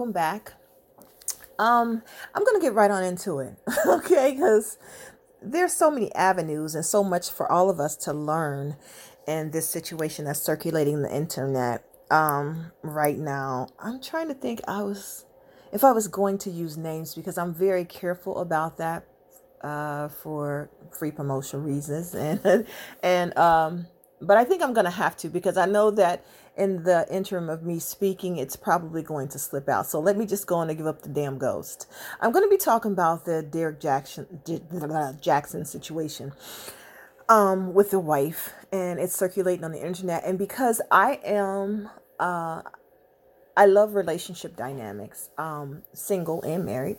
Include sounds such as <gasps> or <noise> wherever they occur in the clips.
Welcome back. Um, I'm gonna get right on into it, <laughs> okay? Because there's so many avenues and so much for all of us to learn in this situation that's circulating the internet um right now. I'm trying to think. I was, if I was going to use names because I'm very careful about that uh for free promotion reasons <laughs> and and um but I think I'm to have to because I know that in the interim of me speaking, it's probably going to slip out. So let me just go on and give up the damn ghost. I'm going to be talking about the Derrick Jackson Jackson situation um, with the wife, and it's circulating on the internet. And because I am, uh, I love relationship dynamics, um, single and married,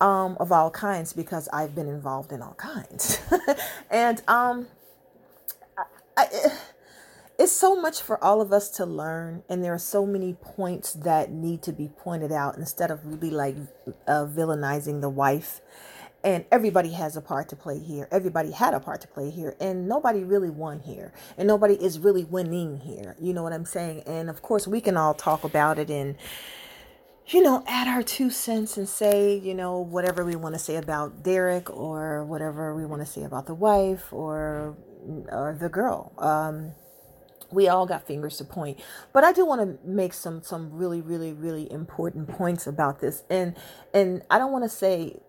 um, of all kinds, because I've been involved in all kinds, <laughs> and um I, it's so much for all of us to learn, and there are so many points that need to be pointed out instead of really like uh, villainizing the wife. And everybody has a part to play here. Everybody had a part to play here, and nobody really won here, and nobody is really winning here. You know what I'm saying? And of course, we can all talk about it and you know, add our two cents and say, you know, whatever we want to say about Derrick or whatever we want to say about the wife or or the girl. Um, we all got fingers to point, but I do want to make some some really really really important points about this, and and I don't want to say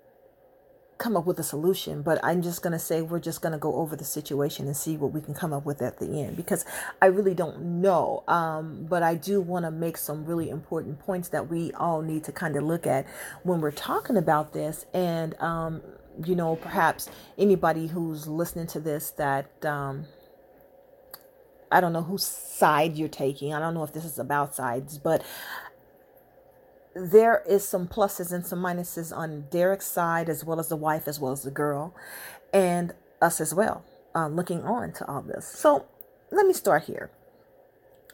come up with a solution, but I'm just going to say we're just going to go over the situation and see what we can come up with at the end because I really don't know. Um, but I do want to make some really important points that we all need to kind of look at when we're talking about this. And, um, you know, perhaps anybody who's listening to this that, um, I don't know whose side you're taking. I don't know if this is about sides, but there is some pluses and some minuses on Derrick's side, as well as the wife, as well as the girl, and us as well, uh, looking on to all this. So let me start here.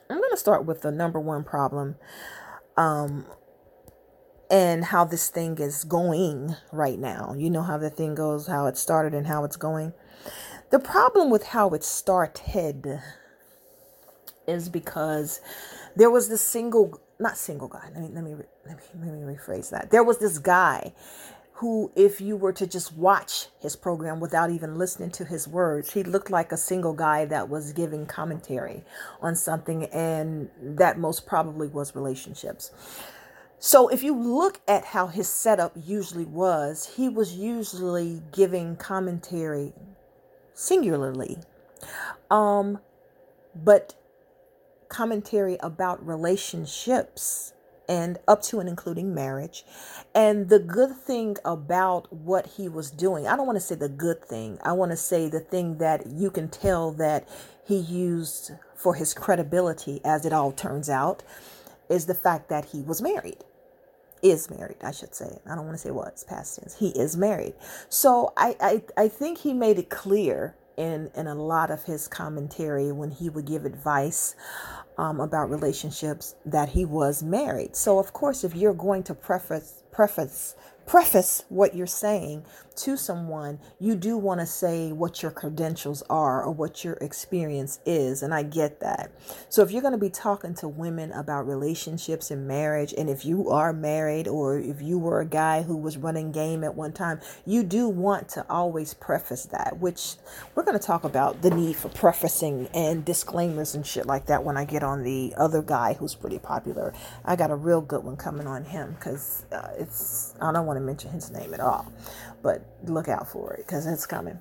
I'm going to start with the number one problem um, and how this thing is going right now. You know how the thing goes, how it started, and how it's going. The problem with how it started is because there was this single not single guy. Let me let me let me let me rephrase that. There was this guy who, if you were to just watch his program without even listening to his words, he looked like a single guy that was giving commentary on something, and that most probably was relationships. So, if you look at how his setup usually was, he was usually giving commentary singularly, um, but commentary about relationships and up to and including marriage. And the good thing about what he was doing, I don't want to say the good thing, I want to say the thing that you can tell that he used for his credibility, as it all turns out, is the fact that he was married. Is married, I should say. I don't want to say was past tense. He is married. So I, I, I think he made it clear in in a lot of his commentary when he would give advice um, about relationships that he was married. So of course, if you're going to preface preface preface what you're saying to someone, you do want to say what your credentials are or what your experience is. And I get that. So if you're going to be talking to women about relationships and marriage, and if you are married or if you were a guy who was running game at one time, you do want to always preface that, which we're going to talk about the need for prefacing and disclaimers and shit like that when I get on the other guy who's pretty popular. I got a real good one coming on him because uh, it's, I don't want to mention his name at all but look out for it because it's coming.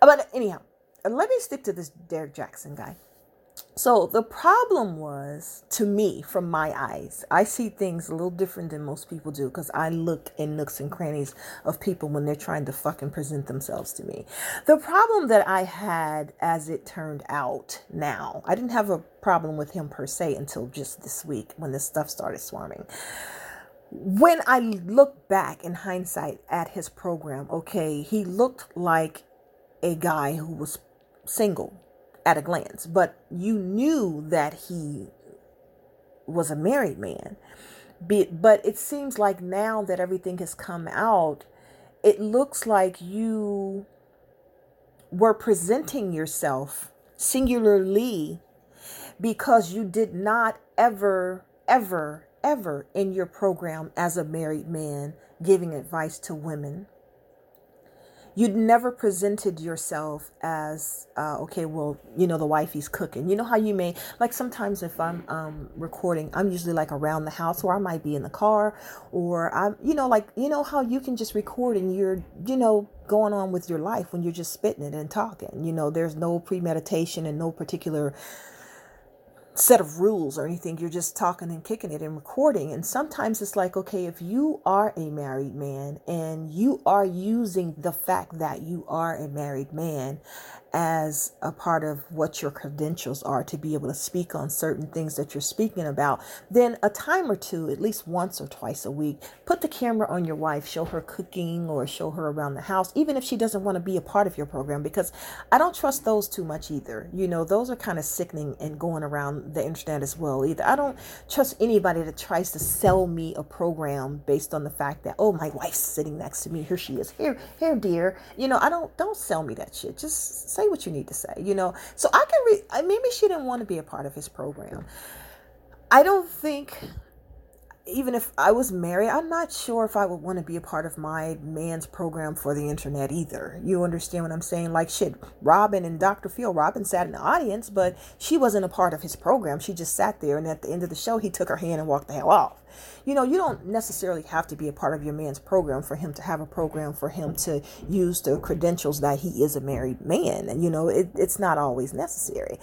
Uh, but anyhow, let me stick to this Derrick Jackson guy. So the problem was to me, from my eyes, I see things a little different than most people do because I look in nooks and crannies of people when they're trying to fucking present themselves to me. The problem that I had, as it turned out now, I didn't have a problem with him per se until just this week when this stuff started swarming when I look back in hindsight at his program, okay, he looked like a guy who was single at a glance, but you knew that he was a married man. But it seems like now that everything has come out, it looks like you were presenting yourself singularly because you did not ever, ever, ever in your program as a married man giving advice to women? You'd never presented yourself as uh, okay well you know the wifey's cooking. You know how you may like sometimes if i'm um, recording i'm usually like around the house or i might be in the car or i'm you know like you know how you can just record and you're you know going on with your life when you're just spitting it and talking. You know there's no premeditation and no particular set of rules or anything. You're just talking and kicking it and recording. And sometimes it's like, okay, if you are a married man and you are using the fact that you are a married man as a part of what your credentials are to be able to speak on certain things that you're speaking about, then a time or two, at least once or twice a week, put the camera on your wife, show her cooking or show her around the house, even if she doesn't want to be a part of your program, because I don't trust those too much either. You know, those are kind of sickening and going around the internet as well either. I don't trust anybody that tries to sell me a program based on the fact that, oh, my wife's sitting next to me. Here she is. Here, here, dear. You know, I don't, don't sell me that shit. Just say what you need to say, you know. So I can read. Maybe she didn't want to be a part of his program. I don't think even if I was married, I'm not sure if I would want to be a part of my man's program for the internet either. You understand what I'm saying? Like shit, Robin and Dr. Phil, Robin sat in the audience, but she wasn't a part of his program. She just sat there and at the end of the show he took her hand and walked the hell off. You know, you don't necessarily have to be a part of your man's program for him to have a program for him to use the credentials that he is a married man. And you know, it, it's not always necessary.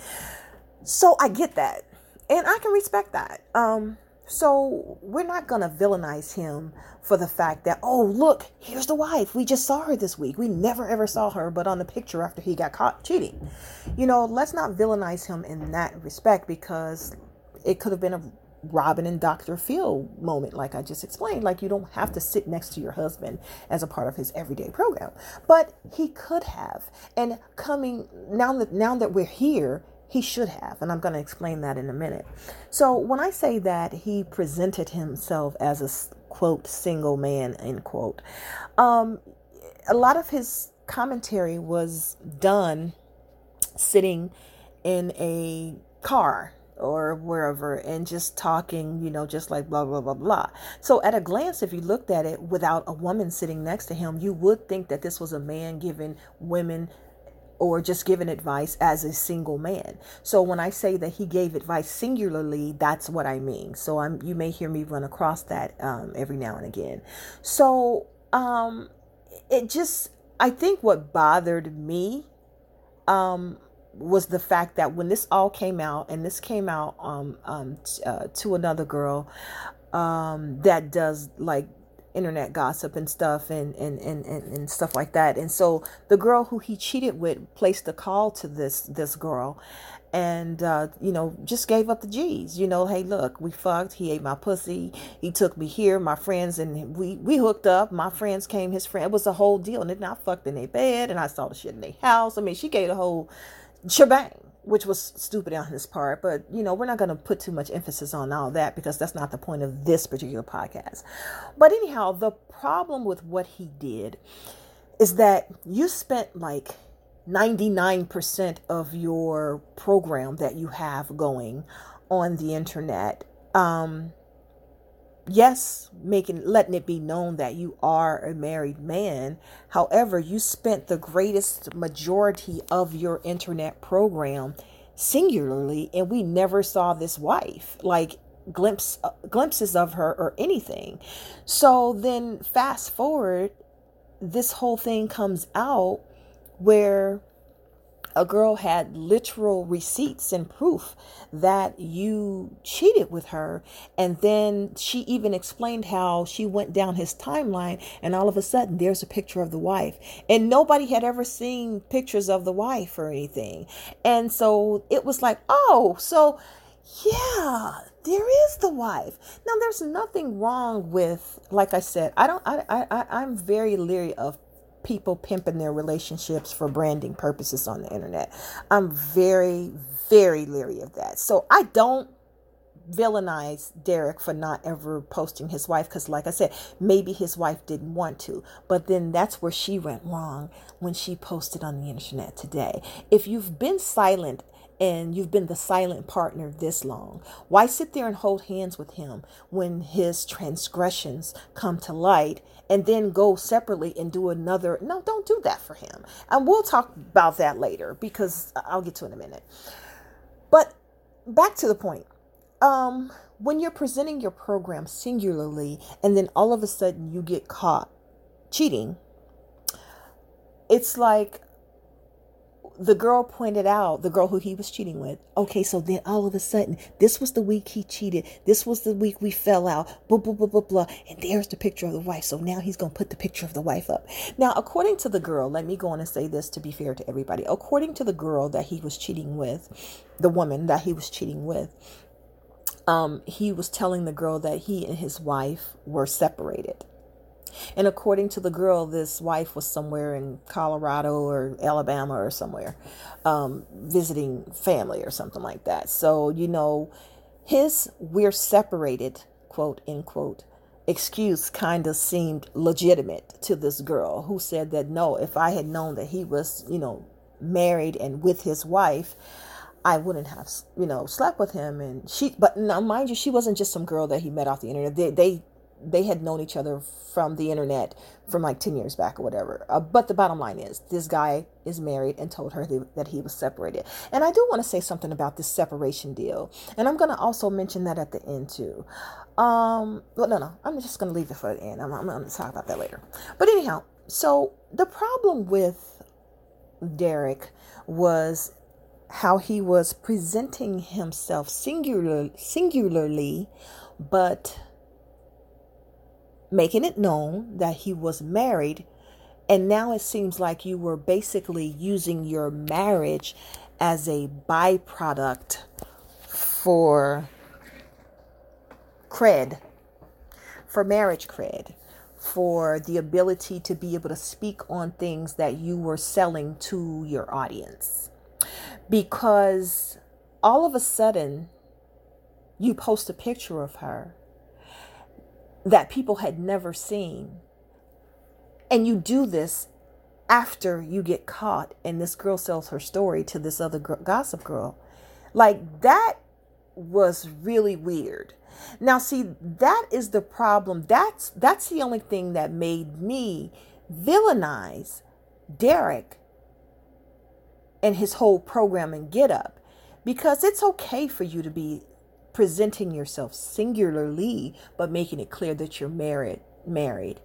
So I get that. And I can respect that. Um so we're not going to villainize him for the fact that, oh, look, here's the wife. We just saw her this week. We never ever saw her, but on the picture after he got caught cheating. You know, let's not villainize him in that respect because it could have been a Robin and Dr. Phil moment, like I just explained. Like you don't have to sit next to your husband as a part of his everyday program, but he could have. And coming now that now that we're here, he should have, and I'm going to explain that in a minute. So, when I say that he presented himself as a quote single man, end quote, um, a lot of his commentary was done sitting in a car or wherever and just talking, you know, just like blah, blah, blah, blah. So, at a glance, if you looked at it without a woman sitting next to him, you would think that this was a man giving women or just giving advice as a single man. So when I say that he gave advice singularly, that's what I mean. So I'm you may hear me run across that um, every now and again. So um, it just I think what bothered me um, was the fact that when this all came out, and this came out um, um, t- uh, to another girl um, that does like internet gossip and stuff and, and, and, and, and stuff like that. And so the girl who he cheated with placed a call to this this girl and uh, you know just gave up the g's you know hey look we fucked. He ate my pussy. He took me here my friends and we we hooked up. My friends came his friend it was a whole deal. And then i fucked in their bed and i saw the shit in their house. I mean she gave the whole shebang which was stupid on his part. But, you know, we're not going to put too much emphasis on all that because that's not the point of this particular podcast. But anyhow, the problem with what he did is that you spent like 99% of your program that you have going on the internet um, yes, making letting it be known that you are a married man. However, you spent the greatest majority of your internet program singularly and we never saw this wife. Like glimpse uh, glimpses of her or anything. So then fast forward this whole thing comes out where a girl had literal receipts and proof that you cheated with her. And then she even explained how she went down his timeline, and all of a sudden, there's a picture of the wife. And nobody had ever seen pictures of the wife or anything. And so it was like, oh, so yeah there is the wife now there's nothing wrong with like i said i don't i i i'm very leery of people pimping their relationships for branding purposes on the internet. I'm very, very leery of that. So I don't villainize Derrick for not ever posting his wife because, like I said, maybe his wife didn't want to. But then that's where she went wrong when she posted on the internet today. If you've been silent and you've been the silent partner this long, why sit there and hold hands with him when his transgressions come to light and then go separately and do another? No, don't do that for him. And we'll talk about that later because I'll get to in a minute. But back to the point. Um, when you're presenting your program singularly and then all of a sudden you get caught cheating, it's like the girl pointed out, the girl who he was cheating with, okay, so then all of a sudden, this was the week he cheated. This was the week we fell out, blah, blah, blah, blah, blah. And there's the picture of the wife. So now he's to put the picture of the wife up. Now, according to the girl, let me go on and say this to be fair to everybody. According to the girl that he was cheating with, the woman that he was cheating with, um, he was telling the girl that he and his wife were separated. And according to the girl, this wife was somewhere in Colorado or Alabama or somewhere um, visiting family or something like that. So, you know, his we're separated, quote unquote, excuse kind of seemed legitimate to this girl who said that no, if I had known that he was, you know, married and with his wife, I wouldn't have, you know, slept with him. And she, but now mind you, she wasn't just some girl that he met off the internet. They, they they had known each other from the internet from like 10 years back or whatever. Uh, but the bottom line is this guy is married and told her that he was separated. And I do want to say something about this separation deal. And I'm going to also mention that at the end too. Um, well, no, no, I'm just going to leave it for the end. I'm, I'm going to talk about that later. But anyhow, so the problem with Derrick was how he was presenting himself singular, singularly, but making it known that he was married. And now it seems like you were basically using your marriage as a byproduct for cred, for marriage cred, for the ability to be able to speak on things that you were selling to your audience. Because all of a sudden, you post a picture of her that people had never seen. And you do this after you get caught and this girl sells her story to this other gossip girl. Like that was really weird. Now see, that is the problem. That's that's the only thing that made me villainize Derrick and his whole program and get up because it's okay for you to be presenting yourself singularly, but making it clear that you're married married.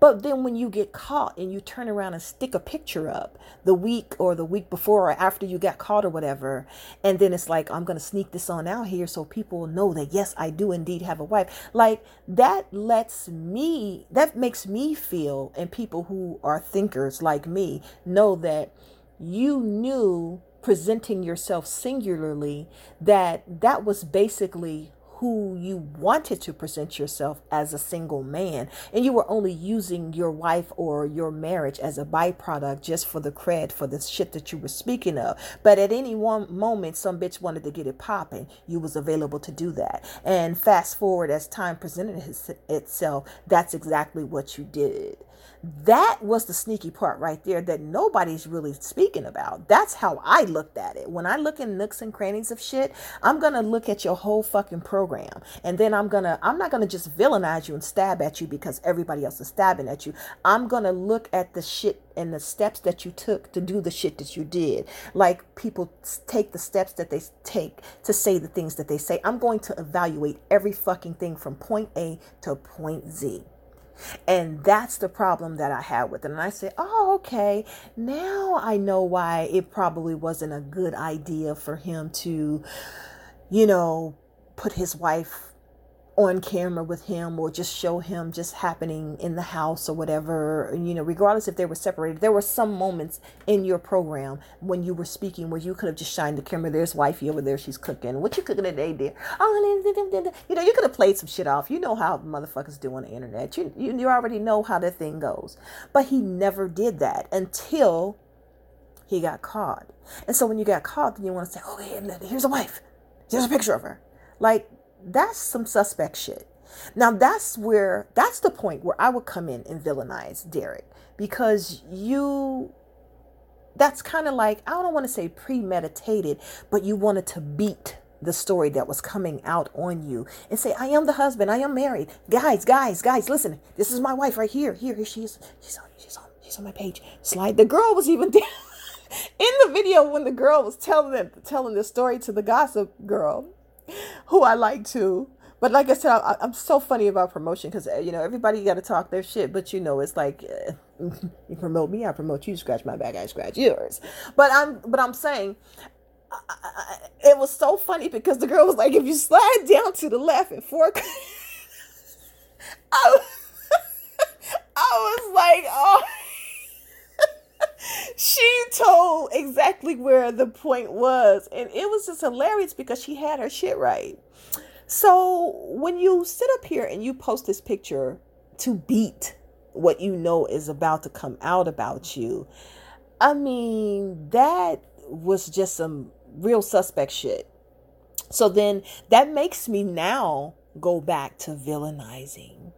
But then when you get caught and you turn around and stick a picture up the week or the week before or after you got caught or whatever, and then it's like, I'm going to sneak this on out here so people know that, yes, I do indeed have a wife. Like that lets me, that makes me feel, and people who are thinkers like me know that you knew presenting yourself singularly that that was basically who you wanted to present yourself as a single man. And you were only using your wife or your marriage as a byproduct just for the cred for the shit that you were speaking of. But at any one moment some bitch wanted to get it popping. You was available to do that. And fast forward as time presented itself that's exactly what you did that was the sneaky part right there that nobody's really speaking about. That's how I looked at it. When I look in nooks and crannies of shit, I'm going to look at your whole fucking program. And then I'm going to, I'm not going to just villainize you and stab at you because everybody else is stabbing at you. I'm going to look at the shit and the steps that you took to do the shit that you did. Like people take the steps that they take to say the things that they say. I'm going to evaluate every fucking thing from point A to point Z. And that's the problem that I had with it. And I said, oh, okay, now I know why it probably wasn't a good idea for him to, you know, put his wife on camera with him or just show him just happening in the house or whatever you know regardless if they were separated. There were some moments in your program when you were speaking where you could have just shined the camera. There's wifey over there. She's cooking. What you cooking today dear? Oh you know you could have played some shit off. You know how motherfuckers do on the internet. You, you, you already know how that thing goes. But he never did that until he got caught. And so when you got caught then you want to say oh here's a wife. Here's a picture of her. Like that's some suspect shit. Now that's where that's the point where I would come in and villainize Derrick because you that's kind of like I don't want to say premeditated, but you wanted to beat the story that was coming out on you and say, I am the husband, I am married. Guys, guys, guys, listen, this is my wife right here. Here, here she is. She's on, she's on, she's on my page. Slide. The girl was even <laughs> there in the video when the girl was telling them telling the story to the gossip girl, <laughs> who I like to. But like I said, I, am so funny about promotion because you know everybody got to talk their shit. But you know, it's like uh, <laughs> you promote me, I promote you. Scratch my back, I scratch yours. But I'm but I'm saying I, it was so funny because the girl was like, if you slide down to the left and fork, <laughs> I, I was like, oh. She told exactly where the point was. And it was just hilarious because she had her shit right. So when you sit up here and you post this picture to beat what you know is about to come out about you, I mean, that was just some real suspect shit. So then that makes me now go back to villainizing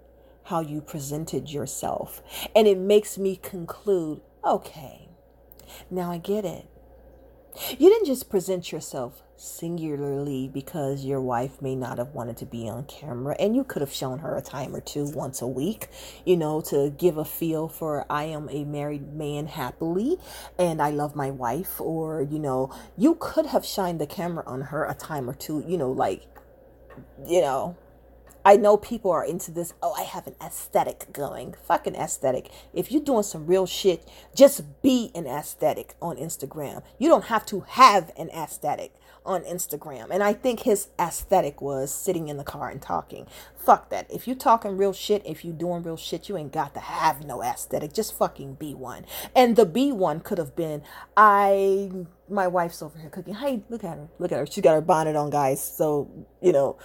how you presented yourself. And it makes me conclude okay, now I get it. You didn't just present yourself singularly because your wife may not have wanted to be on camera and you could have shown her a time or two once a week you know to give a feel for i am a married man happily and i love my wife or you know you could have shined the camera on her a time or two you know like you know I know people are into this. Oh, I have an aesthetic going. Fucking aesthetic. If you're doing some real shit, just be an aesthetic on Instagram. You don't have to have an aesthetic on Instagram. And I think his aesthetic was sitting in the car and talking. Fuck that. If you're talking real shit, if you're doing real shit, you ain't got to have no aesthetic. Just fucking be one. And the be one could have been I my wife's over here cooking. Hey, look at her. Look at her. She's got her bonnet on, guys. So, you know,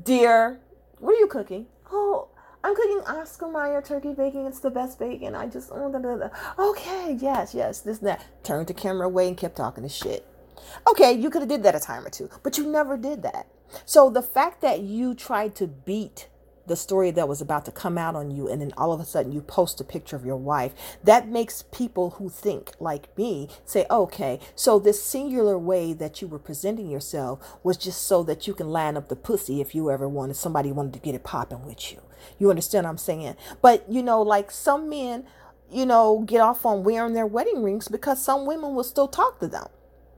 dear what are you cooking? Oh, I'm cooking Oscar Mayer turkey bacon. It's the best bacon. I just, oh, da, da, da. okay, yes, yes, this and that. Turned the camera away and kept talking to shit. Okay, you could have did that a time or two, but you never did that. So the fact that you tried to beat the story that was about to come out on you and then all of a sudden you post a picture of your wife. That makes people who think like me say okay so this singular way that you were presenting yourself was just so that you can line up the pussy if you ever wanted somebody wanted to get it popping with you. You understand what i'm saying? But you know like some men you know get off on wearing their wedding rings because some women will still talk to them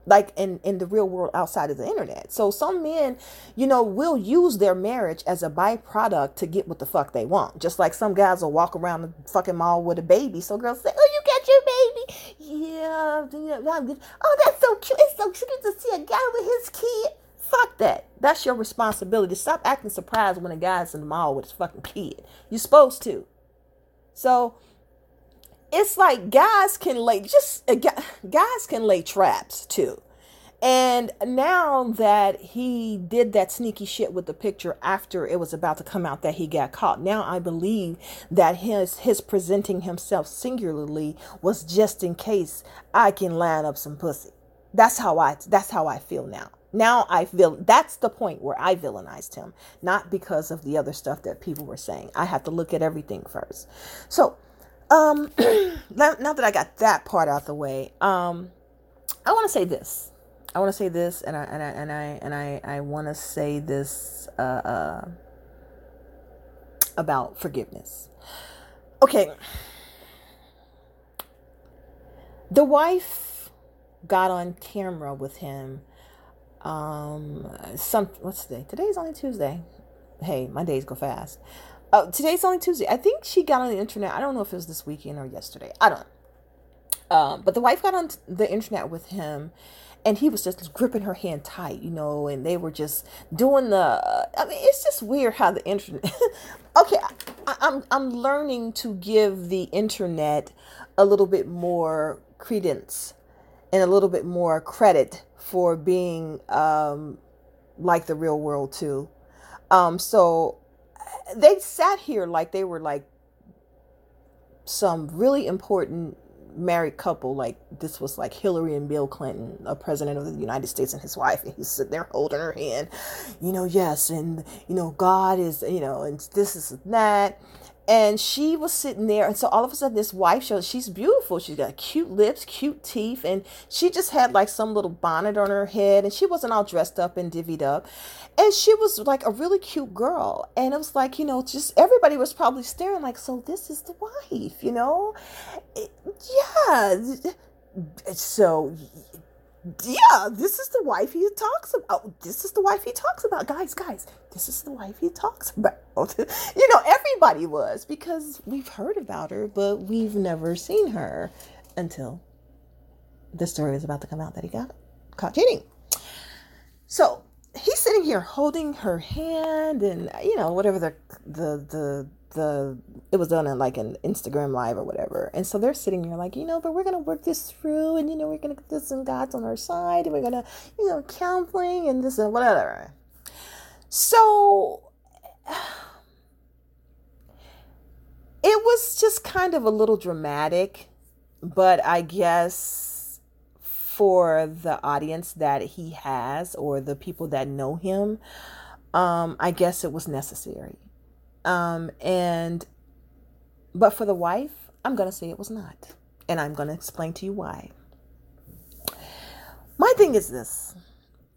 like in in the real world outside of the internet. So some men, you know, will use their marriage as a byproduct to get what the fuck they want. Just like some guys will walk around the fucking mall with a baby. So girls say, "Oh, you got your baby? Yeah. Oh, that's so cute. It's so cute to see a guy with his kid." Fuck that. That's your responsibility. Stop acting surprised when a guy's in the mall with his fucking kid. You're supposed to. So it's like guys can lay just uh, guys can lay traps too. And now that he did that sneaky shit with the picture after it was about to come out that he got caught, now I believe that his his presenting himself singularly was just in case I can line up some pussy. That's how I that's how I feel now. Now I feel that's the point where I villainized him, not because of the other stuff that people were saying. I have to look at everything first. So um, <clears throat> now, that I got that part out the way, um, I want to say this. I want to say this, and I and I and I and I, I want to say this uh, uh, about forgiveness. Okay, the wife got on camera with him. Um, some what's today? Today's only Tuesday. Hey, my days go fast. Oh, today's only Tuesday. I think she got on the internet. I don't know if it was this weekend or yesterday. I don't. Um, but the wife got on the internet with him and he was just gripping her hand tight, you know, and they were just doing the. I mean, it's just weird how the internet. <laughs> okay, I, I'm I'm learning to give the internet a little bit more credence and a little bit more credit for being um, like the real world too. Um, so they sat here like they were like some really important married couple like this was like hillary and bill clinton a president of the united states and his wife and he's sitting there holding her hand you know yes and you know god is you know and this is that and she was sitting there and so all of a sudden this wife shows she's beautiful. She's got cute lips cute teeth and she just had like some little bonnet on her head and she wasn't all dressed up and divvied up. And she was like a really cute girl. And it was like you know just everybody was probably staring like so this is the wife you know? Yeah. So yeah, this is the wife he talks about. Oh, this is the wife he talks about. Guys, guys, this is the wife he talks <laughs> about. you know, everybody was because we've heard about her, but we've never seen her until the story was about to come out that he got caught cheating. So he's sitting here holding her hand and you know whatever the the the the it was done in like an Instagram live or whatever. And so they're sitting here like, you know, but we're gonna work this through and you know, we're gonna get this and God's on our side and we're gonna, you know, counseling and this and whatever. So <sighs> it was just kind of a little dramatic, but I guess for the audience that he has or the people that know him, um, I guess it was necessary um, and but for the wife, I'm gonna say it was not, and I'm gonna explain to you why. My thing is this.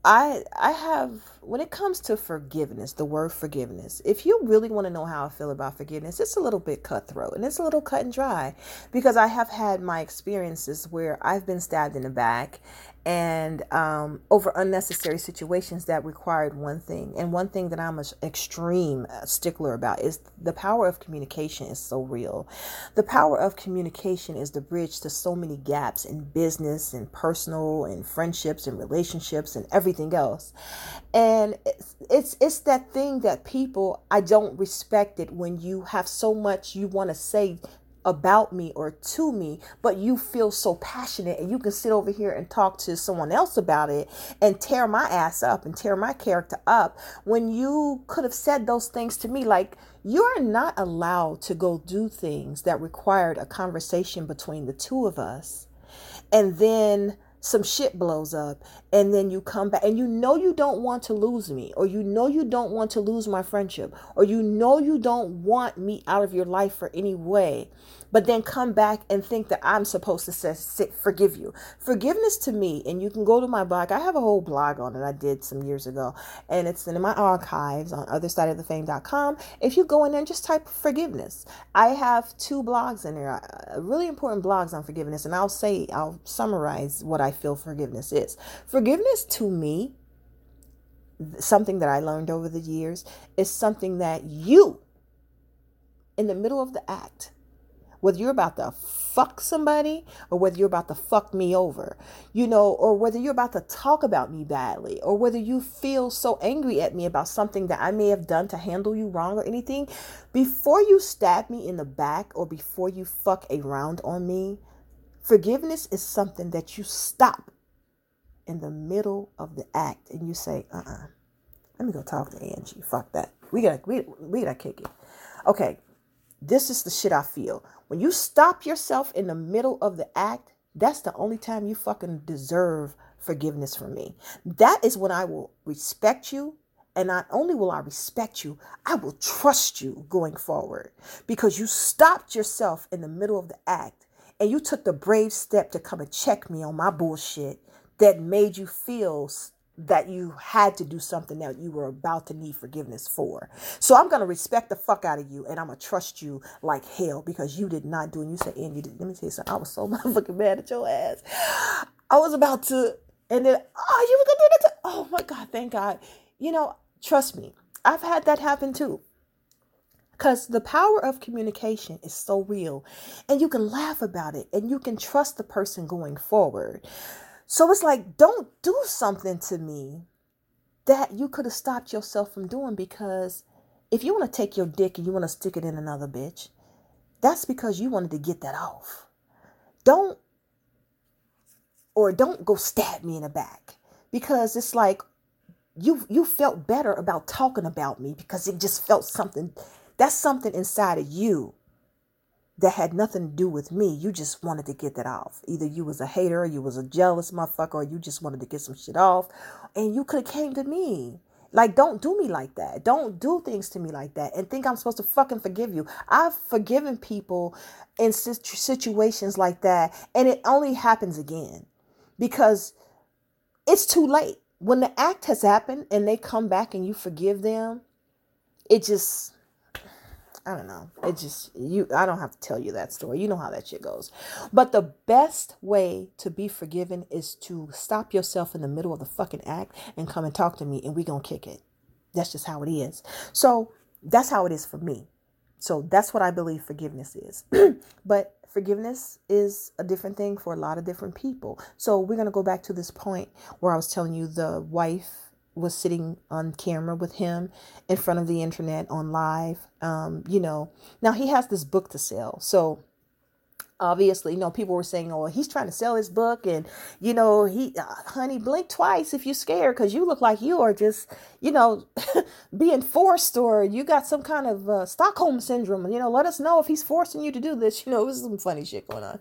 I I have when it comes to forgiveness, the word forgiveness, if you really want to know how I feel about forgiveness, it's a little bit cutthroat and it's a little cut and dry because I have had my experiences where I've been stabbed in the back and um, over unnecessary situations that required one thing. And one thing that I'm an extreme uh, stickler about is the power of communication is so real. The power of communication is the bridge to so many gaps in business and personal and friendships and relationships and everything else. And it's, it's, it's that thing that people, I don't respect it when you have so much you want to say about me or to me, but you feel so passionate and you can sit over here and talk to someone else about it and tear my ass up and tear my character up when you could have said those things to me. Like, you're not allowed to go do things that required a conversation between the two of us and then some shit blows up and then you come back and you know you don't want to lose me or you know you don't want to lose my friendship or you know you don't want me out of your life for any way but then come back and think that I'm supposed to say, sit, forgive you. Forgiveness to me, and you can go to my blog. I have a whole blog on it I did some years ago, and it's in my archives on othersideofthefame.com. If you go in there and just type forgiveness, I have two blogs in there, uh, really important blogs on forgiveness, and I'll say, I'll summarize what I feel forgiveness is. Forgiveness to me, something that I learned over the years, is something that you, in the middle of the act, whether you're about to fuck somebody or whether you're about to fuck me over, you know, or whether you're about to talk about me badly, or whether you feel so angry at me about something that I may have done to handle you wrong or anything, before you stab me in the back or before you fuck around on me, forgiveness is something that you stop in the middle of the act and you say, uh uh-uh, uh, let me go talk to Angie. Fuck that. We gotta, we, we gotta kick it. Okay, this is the shit I feel. When you stop yourself in the middle of the act, that's the only time you fucking deserve forgiveness from me. That is when I will respect you. And not only will I respect you, I will trust you going forward because you stopped yourself in the middle of the act and you took the brave step to come and check me on my bullshit that made you feel that you had to do something that you were about to need forgiveness for. So I'm gonna respect the fuck out of you and I'm gonna trust you like hell because you did not do and you said, and you did let me tell you something. I was so <laughs> motherfucking mad at your ass. I was about to and then oh you were gonna do that to, oh my god, thank God. You know, trust me, I've had that happen too. Because the power of communication is so real, and you can laugh about it and you can trust the person going forward. So it's like, don't do something to me that you could have stopped yourself from doing because if you want to take your dick and you want to stick it in another bitch, that's because you wanted to get that off. Don't or don't go stab me in the back because it's like you you felt better about talking about me because it just felt something that's something inside of you that had nothing to do with me. You just wanted to get that off. Either you was a hater, or you was a jealous motherfucker, or you just wanted to get some shit off. And you could have came to me. Like, don't do me like that. Don't do things to me like that and think I'm supposed to fucking forgive you. I've forgiven people in situations like that, and it only happens again because it's too late. When the act has happened and they come back and you forgive them, it just I don't know. It just you I don't have to tell you that story. You know how that shit goes. But the best way to be forgiven is to stop yourself in the middle of the fucking act and come and talk to me and we going to kick it. That's just how it is. So, that's how it is for me. So, that's what I believe forgiveness is. <clears throat> but forgiveness is a different thing for a lot of different people. So, we're going to go back to this point where I was telling you the wife was sitting on camera with him in front of the internet on live. Um, you know, now he has this book to sell. So obviously, you know, people were saying, oh, he's trying to sell his book. And, you know, he, uh, honey, blink twice if you're scared because you look like you are just, you know, <laughs> being forced or you got some kind of uh, Stockholm syndrome. You know, let us know if he's forcing you to do this. <laughs> You know, there's some funny shit going on.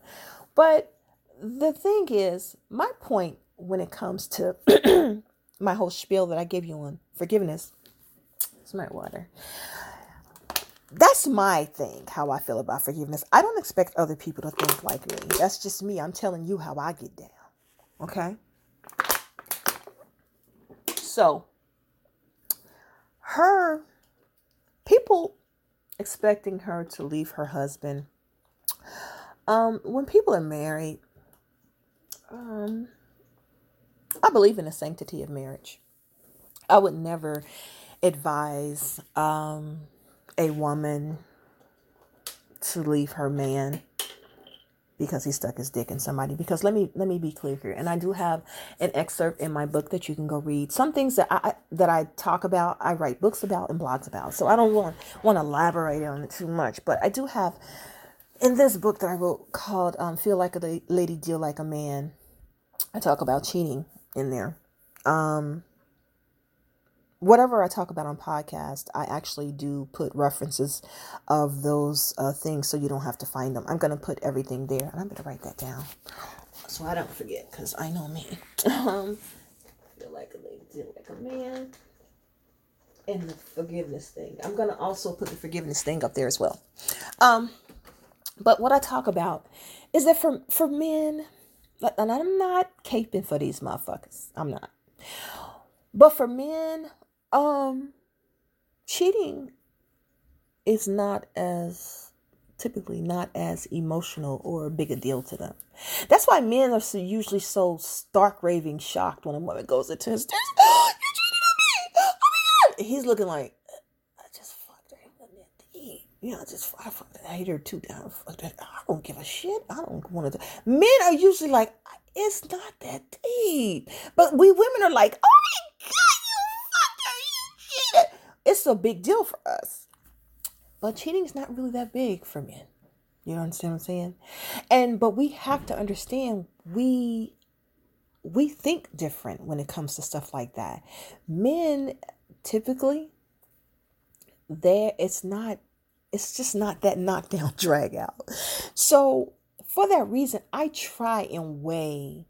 But the thing is, my point when it comes to <clears throat> my whole spiel that I gave you on forgiveness. It's my water. That's my thing, how I feel about forgiveness. I don't expect other people to think like me. That's just me. I'm telling you how I get down. Okay? So, her, people expecting her to leave her husband. Um, when people are married, um, I believe in the sanctity of marriage. I would never advise um, a woman to leave her man because he stuck his dick in somebody. Because let me let me be clear here and i do have an excerpt in my book that you can go read. Some things that i that i talk about i write books about and blogs about so i don't want want to elaborate on it too much but i do have in this book that i wrote called um, feel like a lady deal like a man. I talk about cheating in there. Um, whatever I talk about on podcast, I actually do put references of those uh, things so you don't have to find them. I'm going to put everything there and I'm going to write that down so I don't forget because I know me. <laughs> um, feel like a lady, feel like a man. And the forgiveness thing. I'm going to also put the forgiveness thing up there as well. Um, but what I talk about is that for, for men, and I'm not caping for these motherfuckers. I'm not. But for men, um, cheating is not as typically not as emotional or big a deal to them. That's why men are so usually so stark raving shocked when a woman goes into his oh, <gasps> you cheated on me. Oh my god. He's looking like I just fucked her. You know, just I. I hate her too down. I don't give a shit. I don't want to. Men are usually like, it's not that deep. But we women are like, oh my God, you fucker, you cheated. It's a big deal for us. But cheating is not really that big for men. You understand what I'm saying? And but we have to understand we we think different when it comes to stuff like that. Men typically there it's not it's just not that knockdown <laughs> drag out. So for that reason, I try and weigh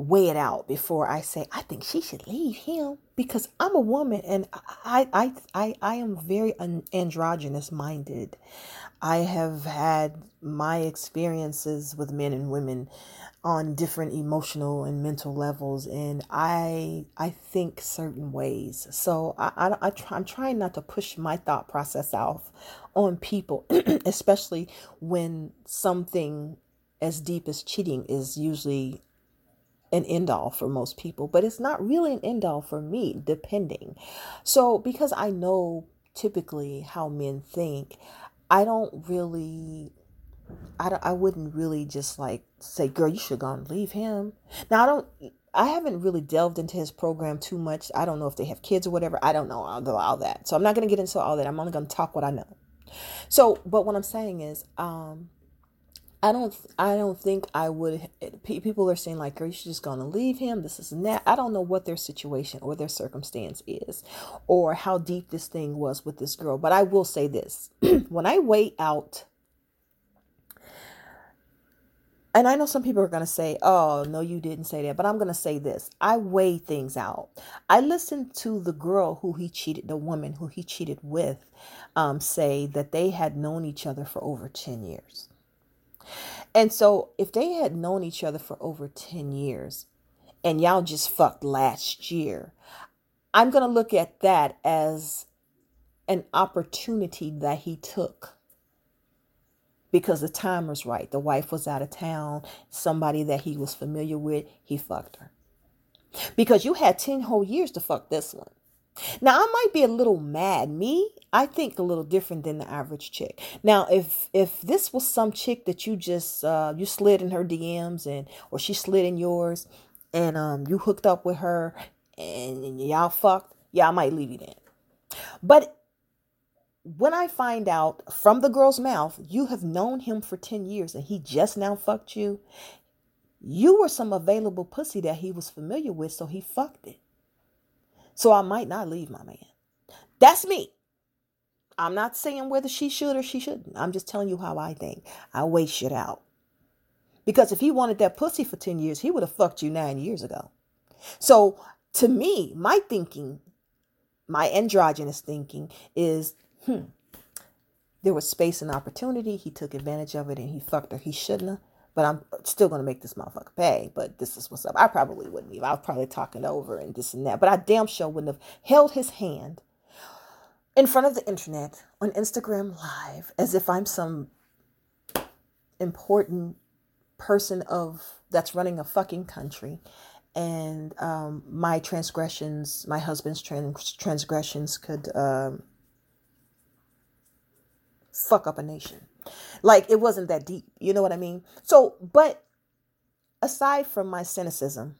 weigh it out before I say I think she should leave him because I'm a woman and I I I, I am very androgynous minded. I have had my experiences with men and women on different emotional and mental levels and I I think certain ways. So I, I, I try, I'm trying not to push my thought process off on people, <clears throat> especially when something as deep as cheating is usually an end all for most people, but it's not really an end all for me, depending. So, because I know typically how men think, I don't really, I, don't, I wouldn't really just like say, girl, you should go and leave him. Now, I don't, I haven't really delved into his program too much. I don't know if they have kids or whatever. I don't know all, all that. So, I'm not going to get into all that. I'm only going to talk what I know. So, but what I'm saying is, um, I don't, I don't think I would. People are saying like, "Girl, you should just gonna leave him." This is that. I don't know what their situation or their circumstance is, or how deep this thing was with this girl. But I will say this: <clears throat> when I weigh out and I know some people are going to say, oh, no, you didn't say that. But I'm going to say this I weigh things out. I listened to the girl who he cheated, the woman who he cheated with, um, say that they had known each other for over 10 years. And so if they had known each other for over 10 years and y'all just fucked last year, I'm going to look at that as an opportunity that he took because the time was right. The wife was out of town, somebody that he was familiar with, he fucked her. Because you had 10 whole years to fuck this one. Now I might be a little mad. Me, I think a little different than the average chick. Now, if if this was some chick that you just uh you slid in her DMs and or she slid in yours and um you hooked up with her and, and y'all fucked, yeah, I might leave you then. But when I find out from the girl's mouth, you have known him for 10 years and he just now fucked you, you were some available pussy that he was familiar with, so he fucked it. So I might not leave my man. That's me. I'm not saying whether she should or she shouldn't. I'm just telling you how I think. I weigh shit out. Because if he wanted that pussy for 10 years, he would have fucked you nine years ago. So to me, my thinking, my androgynous thinking is hmm, there was space and opportunity. He took advantage of it and he fucked her. He shouldn't have. But I'm still to make this motherfucker pay. But this is what's up. I probably wouldn't leave. I was probably talking over and this and that. But I damn sure wouldn't have held his hand in front of the internet on Instagram Live as if I'm some important person of that's running a fucking country and um, my transgressions my husband's trans- transgressions could um, fuck up a nation. Like it wasn't that deep. You know what I mean? So, but aside from my cynicism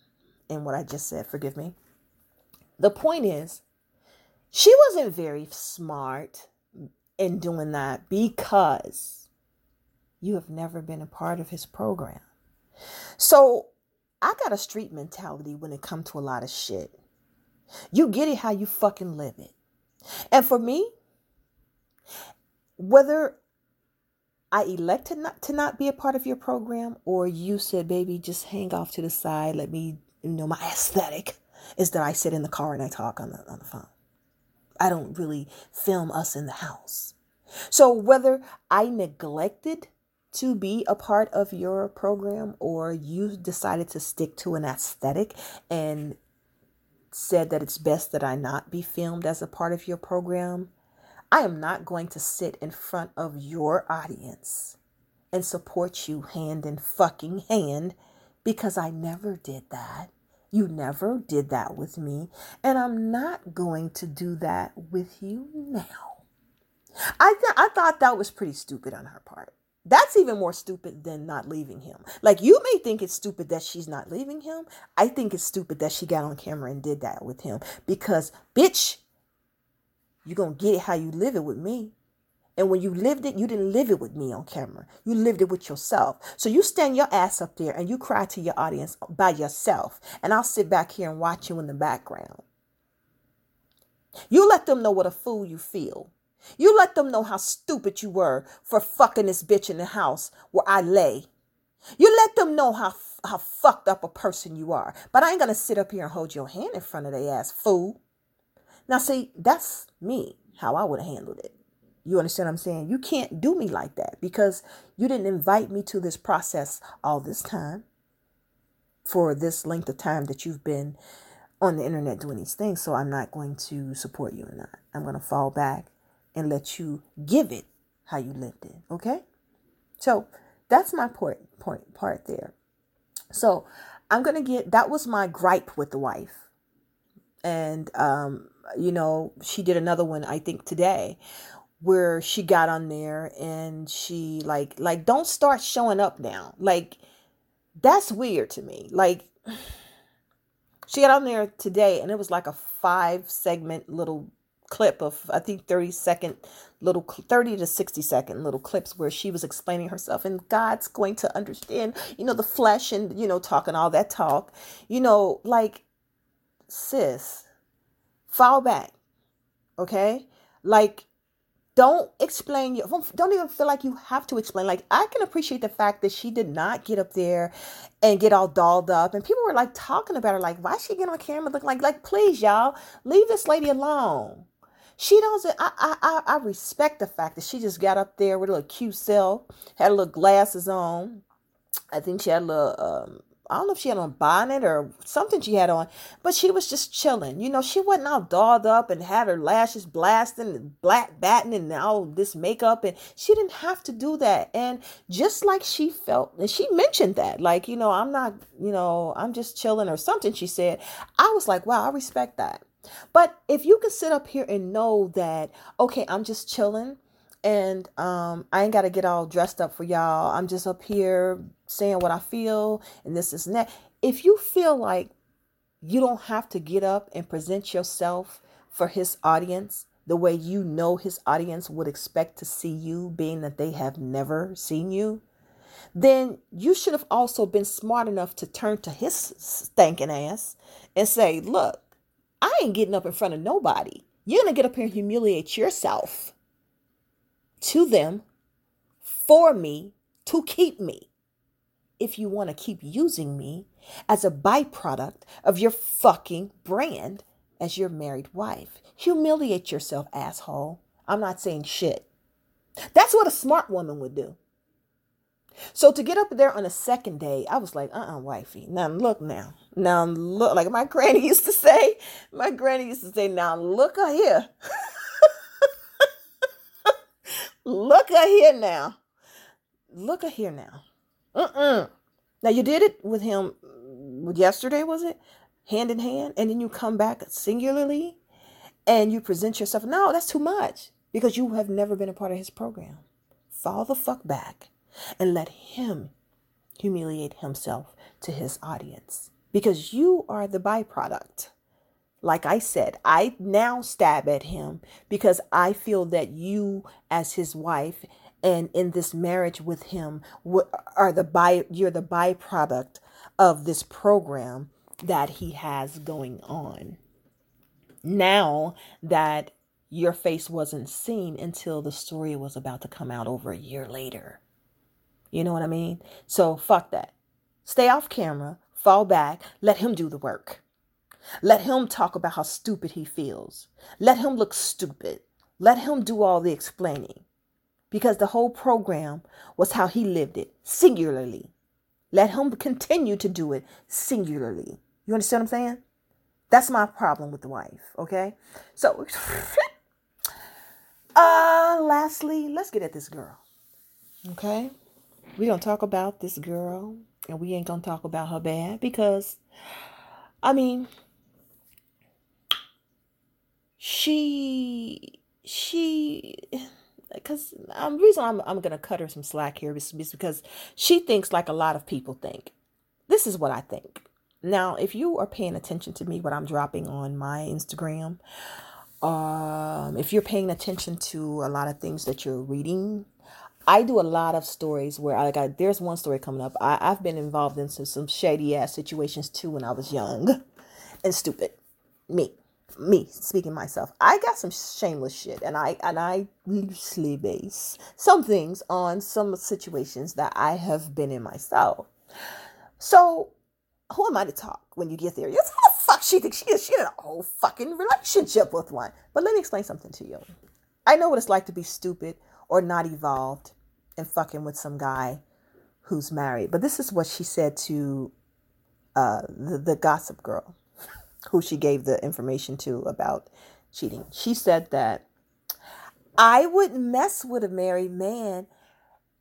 and what I just said, forgive me, the point is, she wasn't very smart in doing that because you have never been a part of his program. So I got a street mentality when it comes to a lot of shit. You get it how you fucking live it. And for me, whether I elected not to not be a part of your program or you said, baby, just hang off to the side. Let me, you know, my aesthetic is that I sit in the car and I talk on the, on the phone. I don't really film us in the house. So whether I neglected to be a part of your program or you decided to stick to an aesthetic and said that it's best that I not be filmed as a part of your program, I am not going to sit in front of your audience and support you hand in fucking hand because I never did that. You never did that with me, and I'm not going to do that with you now. I th- I thought that was pretty stupid on her part. That's even more stupid than not leaving him. Like you may think it's stupid that she's not leaving him. I think it's stupid that she got on camera and did that with him because bitch, you're going to get it how you live it with me. And when you lived it, you didn't live it with me on camera. You lived it with yourself. So you stand your ass up there and you cry to your audience by yourself. And I'll sit back here and watch you in the background. You let them know what a fool you feel. You let them know how stupid you were for fucking this bitch in the house where I lay. You let them know how how fucked up a person you are. But I ain't gonna sit up here and hold your hand in front of their ass, fool. Now, see, that's me, how I would have handled it. You understand what I'm saying? You can't do me like that because you didn't invite me to this process all this time for this length of time that you've been on the internet doing these things. So I'm not going to support you in that. I'm going to fall back and let you give it how you lived it. Okay? So that's my point, point part there. So I'm going to get that was my gripe with the wife. And um you know, she did another one, I think today, where she got on there and she like like don't start showing up now. Like that's weird to me. Like <sighs> she got on there today and it was like a five segment little clip of I think 30 second little 30 to 60 second little clips where she was explaining herself and God's going to understand, you know, the flesh and you know talking all that talk. You know, like sis, fall back. Okay? Like don't explain your don't even feel like you have to explain like i can appreciate the fact that she did not get up there and get all dolled up and people were like talking about her like why she get on camera looking like like please y'all leave this lady alone she doesn't I, I i respect the fact that she just got up there with a little cute self had a little glasses on i think she had a little um I don't know if she had on bonnet or something she had on, but she was just chilling. You know, she wasn't all dolled up and had her lashes blasting and black batting and all this makeup. And she didn't have to do that. And just like she felt, and she mentioned that, like, you know, I'm not, you know, I'm just chilling or something, she said. I was like, wow, I respect that. But if you can sit up here and know that, okay, I'm just chilling and um, I ain't got to get all dressed up for y'all. I'm just up here saying what I feel and this, is and that. If you feel like you don't have to get up and present yourself for his audience the way you know his audience would expect to see you, being that they have never seen you, then you should have also been smart enough to turn to his stinking ass and say, Look, I ain't getting up in front of nobody. You're going to get up here and humiliate yourself to them for me to keep me if you want to keep using me as a byproduct of your fucking brand as your married wife. Humiliate yourself, asshole. I'm not saying shit. That's what a smart woman would do. So to get up there on a second day, I was like, uh-uh, wifey. Now look now. Now look, like my granny <laughs> used to say, my granny used to say, now look a here. <laughs> look at here now. Look at here now. Uh-uh. Now you did it with him yesterday, was it? Hand in hand, and then you come back singularly and you present yourself. No, that's too much because you have never been a part of his program. Fall the fuck back and let him humiliate himself to his audience because you are the byproduct. Like I said, I now stab at him because I feel that you, as his wife, and in this marriage with him are the by you're the byproduct of this program that he has going on. Now that your face wasn't seen until the story was about to come out over a year later. You know what i mean? So fuck that. Stay off camera. Fall back. Let him do the work. Let him talk about how stupid he feels. Let him look stupid. Let him do all the explaining because the whole program was how he lived it singularly. Let him continue to do it singularly. You understand what I'm saying? That's my problem with the wife, okay? So, <laughs> uh, lastly, let's get at this girl, okay? we don't talk about this girl and we ain't gonna talk about her bad because, I mean, she, she, because um, the reason I'm, I'm going to cut her some slack here is, is because she thinks like a lot of people think. This is what I think. Now, if you are paying attention to me, what I'm dropping on my Instagram, um, if you're paying attention to a lot of things that you're reading, I do a lot of stories where I I, there's one story coming up. I, I've been involved in some, some shady ass situations too when I was young and stupid. Me me speaking myself i got some shameless shit and i and i loosely base some things on some situations that i have been in myself. So who am i to talk when you get there? Yes who the fuck she thinks she is? She in a whole fucking relationship with one. But let me explain something to you. I know what it's like to be stupid or not evolved and fucking with some guy who's married but this is what she said to uh, the, the gossip girl who she gave the information to about cheating. She said that I wouldn't mess with a married man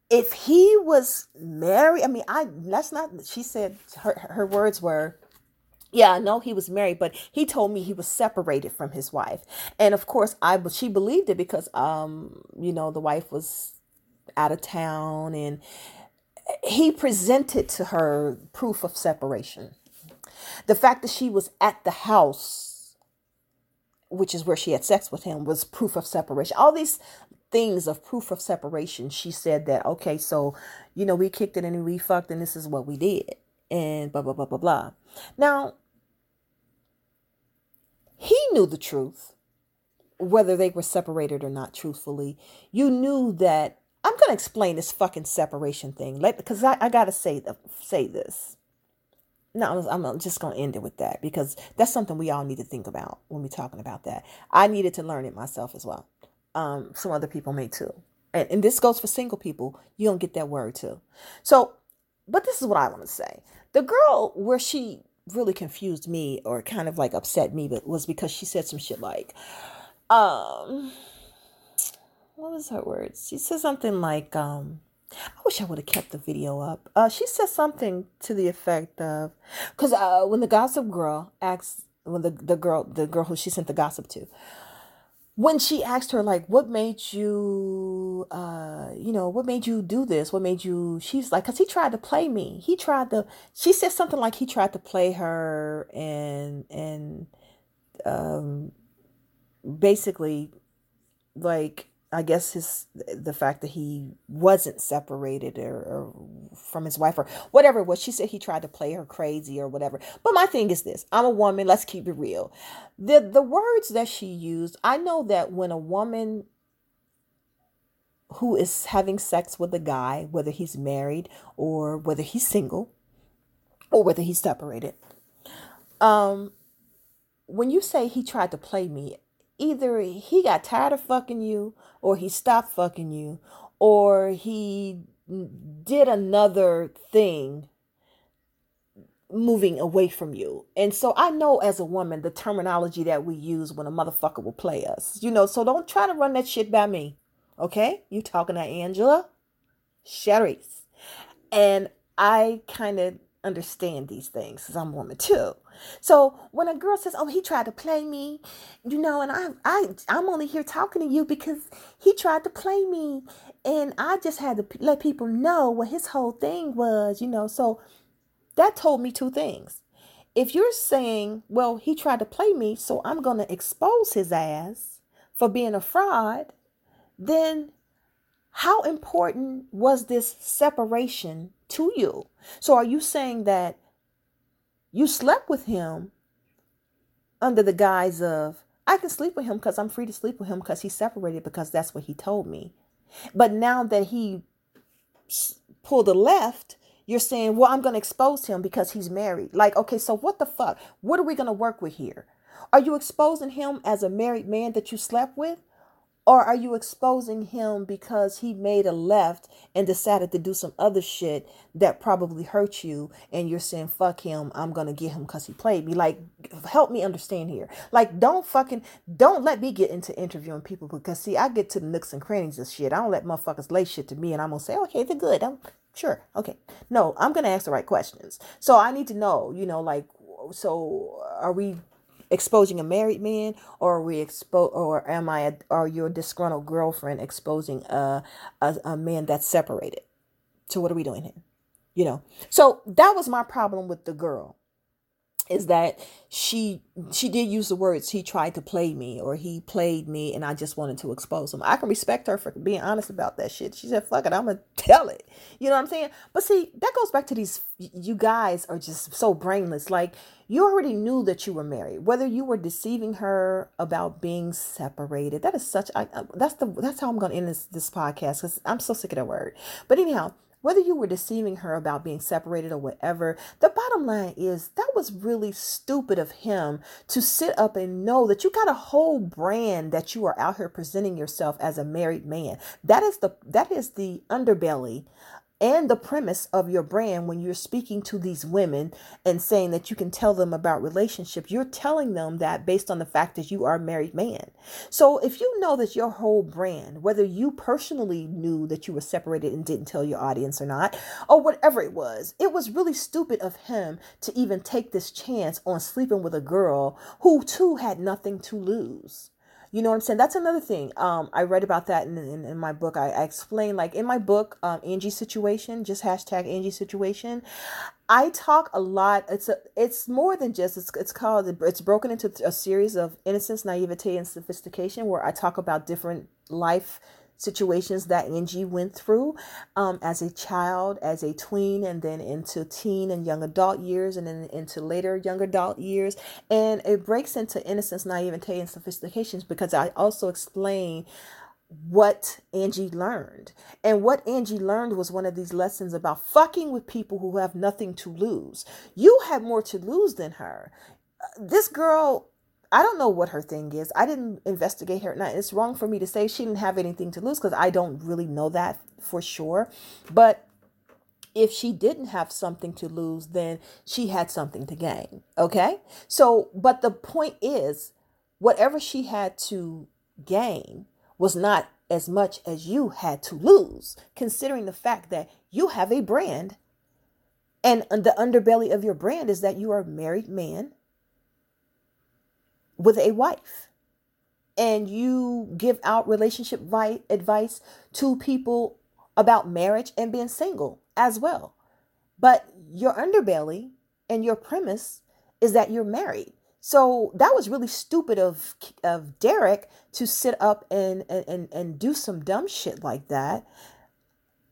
if he was married. I mean, I that's not. She said her her words were. Yeah, I know he was married, but he told me he was separated from his wife, and of course, I she believed it because um you know the wife was out of town and he presented to her proof of separation the fact that she was at the house, which is where she had sex with him, was proof of separation. All these things of proof of separation, she said that, okay, so, you know, we kicked it and we fucked and this is what we did. And blah, blah, blah, blah, blah. Now, he knew the truth. whether they were separated or not, truthfully, you knew that I'm gonna explain this fucking separation thing, because I, I gotta say the say this. No, I'm just gonna end it with that because that's something we all need to think about when we're talking about that. I needed to learn it myself as well. Um, some other people may too, and and this goes for single people. You don't get that word too. So, but this is what I want to say. The girl where she really confused me or kind of like upset me, but was because she said some shit like, um what was her words? She said something like, um, I wish I would have kept the video up. Uh, she said something to the effect of, because uh, when the gossip girl asked, when the, the girl, the girl who she sent the gossip to, when she asked her like, what made you, uh, you know, what made you do this? What made you? She's like, cause he tried to play me. He tried to. She said something like he tried to play her and and um basically like I guess his the fact that he wasn't separated or, or, from his wife or whatever it was. She said he tried to play her crazy or whatever. But my thing is this: I'm a woman. Let's keep it real. the The words that she used, I know that when a woman who is having sex with a guy, whether he's married or whether he's single or whether he's separated, um, when you say he tried to play me, either he got tired of fucking you or he stopped fucking you or he did another thing moving away from you. And so I know as a woman the terminology that we use when a motherfucker will play us. You know, so don't try to run that shit by me. Okay? You talking to Angela? Sherry's. And I kind of understand these things because I'm a woman too. So when a girl says, "Oh, he tried to play me," you know, and I, I, I'm only here talking to you because he tried to play me, and I just had to let people know what his whole thing was, you know. So that told me two things. If you're saying, "Well, he tried to play me, so I'm going to expose his ass for being a fraud," then how important was this separation to you? So are you saying that you slept with him under the guise of, I can sleep with him because I'm free to sleep with him because he's separated because that's what he told me. But now that he pulled the left, you're saying, well, I'm going to expose him because he's married. Like, okay, so what the fuck? What are we going to work with here? Are you exposing him as a married man that you slept with? Or are you exposing him because he made a left and decided to do some other shit that probably hurt you and you're saying, fuck him, I'm gonna get him because he played me? Like, help me understand here. Like, don't fucking, don't let me get into interviewing people because see, I get to the nooks and crannies of shit. I don't let motherfuckers lay shit to me and I'm gonna say, okay, they're good. I'm sure. Okay. No, I'm gonna ask the right questions. So I need to know, you know, like, so are we exposing a married man or are we expo or am I a, are your disgruntled girlfriend exposing a, a a man that's separated? So what are we doing here? You know. So that was my problem with the girl is that she she did use the words he tried to play me or he played me and I just wanted to expose him. I can respect her for being honest about that shit. She said, fuck it, I'm gonna <laughs> tell it. You know what I'm saying? But see, that goes back to these you guys are just so brainless. Like you already knew that you were married. Whether you were deceiving her about being separated. That is such I, that's the that's how I'm gonna end this this podcast because I'm so sick of that word. But anyhow, whether you were deceiving her about being separated or whatever, the bottom line is that was really stupid of him to sit up and know that you got a whole brand that you are out here presenting yourself as a married man. That is the that is the underbelly and the premise of your brand when you're speaking to these women and saying that you can tell them about relationships you're telling them that based on the fact that you are a married man. So if you know that your whole brand whether you personally knew that you were separated and didn't tell your audience or not or whatever it was it was really stupid of him to even take this chance on sleeping with a girl who too had nothing to lose you know what I'm saying? That's another thing. Um, I read about that in, in, in my book. I, I explain like in my book, um, Angie situation, just hashtag Angie situation. I talk a lot. It's a, it's more than just, it's, it's called, it's broken into a series of innocence, naivete, and sophistication where I talk about different life situations that Angie went through um, as a child, as a tween, and then into teen and young adult years, and then into later young adult years. And it breaks into innocence, naivete, and sophistications because I also explain what Angie learned. And what Angie learned was one of these lessons about fucking with people who have nothing to lose. You have more to lose than her. This girl, I don't know what her thing is. I didn't investigate her. Now, it's wrong for me to say she didn't have anything to lose because I don't really know that for sure. But if she didn't have something to lose, then she had something to gain. Okay? So, but the point is, whatever she had to gain, was not as much as you had to lose, considering the fact that you have a brand and the underbelly of your brand is that you are a married man with a wife and you give out relationship advice to people about marriage and being single as well. But your underbelly and your premise is that you're married. So that was really stupid of of Derrick to sit up and and and do some dumb shit like that.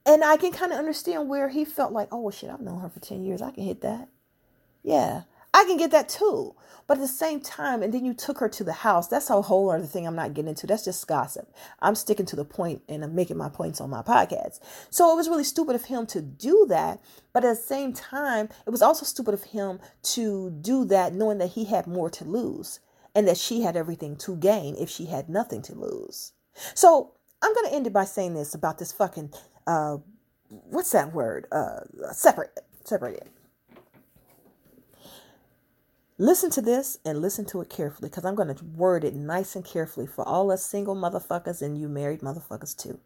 And I can kind of understand where he felt like, oh well, shit, I've known her for ten years. I can hit that. Yeah, I can get that too. But at the same time, and then you took her to the house. That's a whole other thing I'm not getting into. That's just gossip. I'm sticking to the point and I'm making my points on my podcast. So it was really stupid of him to do that. But at the same time, it was also stupid of him to do that knowing that he had more to lose and that she had everything to gain if she had nothing to lose. So I'm going to end it by saying this about this fucking, uh, what's that word? Uh, separate, separated. Listen to this and listen to it carefully because I'm going to word it nice and carefully for all us single motherfuckers and you married motherfuckers too.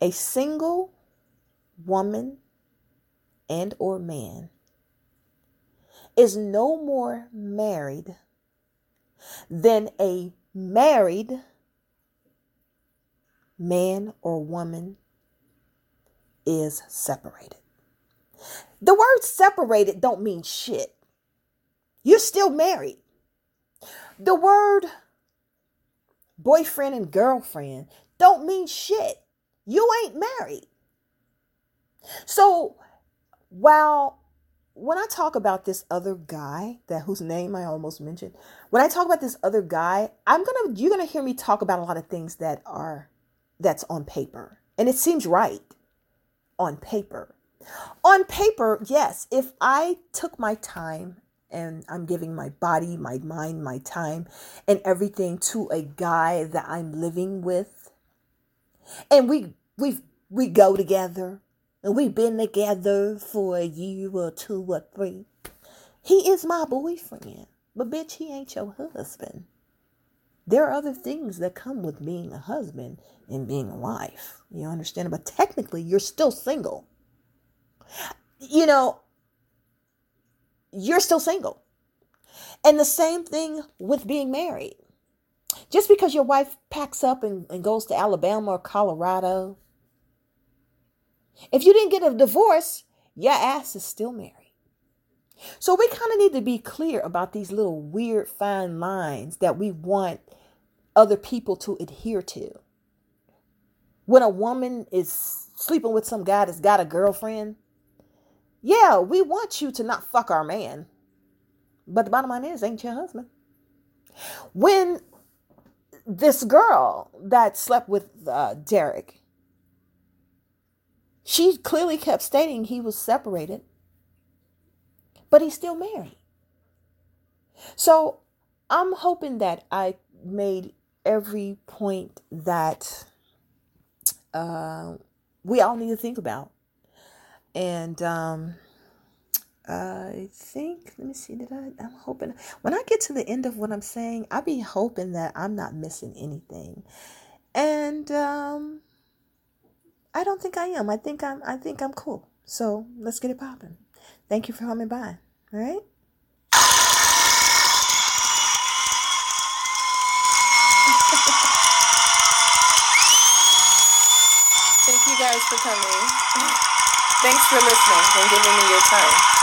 A single woman and or man is no more married than a married man or woman is separated. The word separated don't mean shit. You're still married. The word boyfriend and girlfriend don't mean shit. You ain't married. So while when I talk about this other guy that whose name I almost mentioned, when I talk about this other guy, I'm gonna you're gonna hear me talk about a lot of things that are that's on paper. And it seems right on paper. On paper, yes, if I took my time and I'm giving my body, my mind, my time, and everything to a guy that I'm living with, and we we we go together, and we've been together for a year or two or three. He is my boyfriend, but bitch, he ain't your husband. There are other things that come with being a husband and being a wife. You understand? But technically, you're still single you know, you're still single. And the same thing with being married. Just because your wife packs up and, and goes to Alabama or Colorado, if you didn't get a divorce, your ass is still married. So we kind of need to be clear about these little weird fine lines that we want other people to adhere to. When a woman is sleeping with some guy that's got a girlfriend, yeah, we want you to not fuck our man. But the bottom line is, ain't your husband. When this girl that slept with uh, Derrick, she clearly kept stating he was separated, but he's still married. So I'm hoping that I made every point that uh, we all need to think about and um, I think, let me see, did I? I'm hoping when I get to the end of what I'm saying, I'll be hoping that I'm not missing anything. And um, I don't think I am. I think I'm. I think I'm cool. So let's get it popping. Thank you for coming by. All right. Thank you guys for coming. <laughs> Thanks for listening and giving me your time.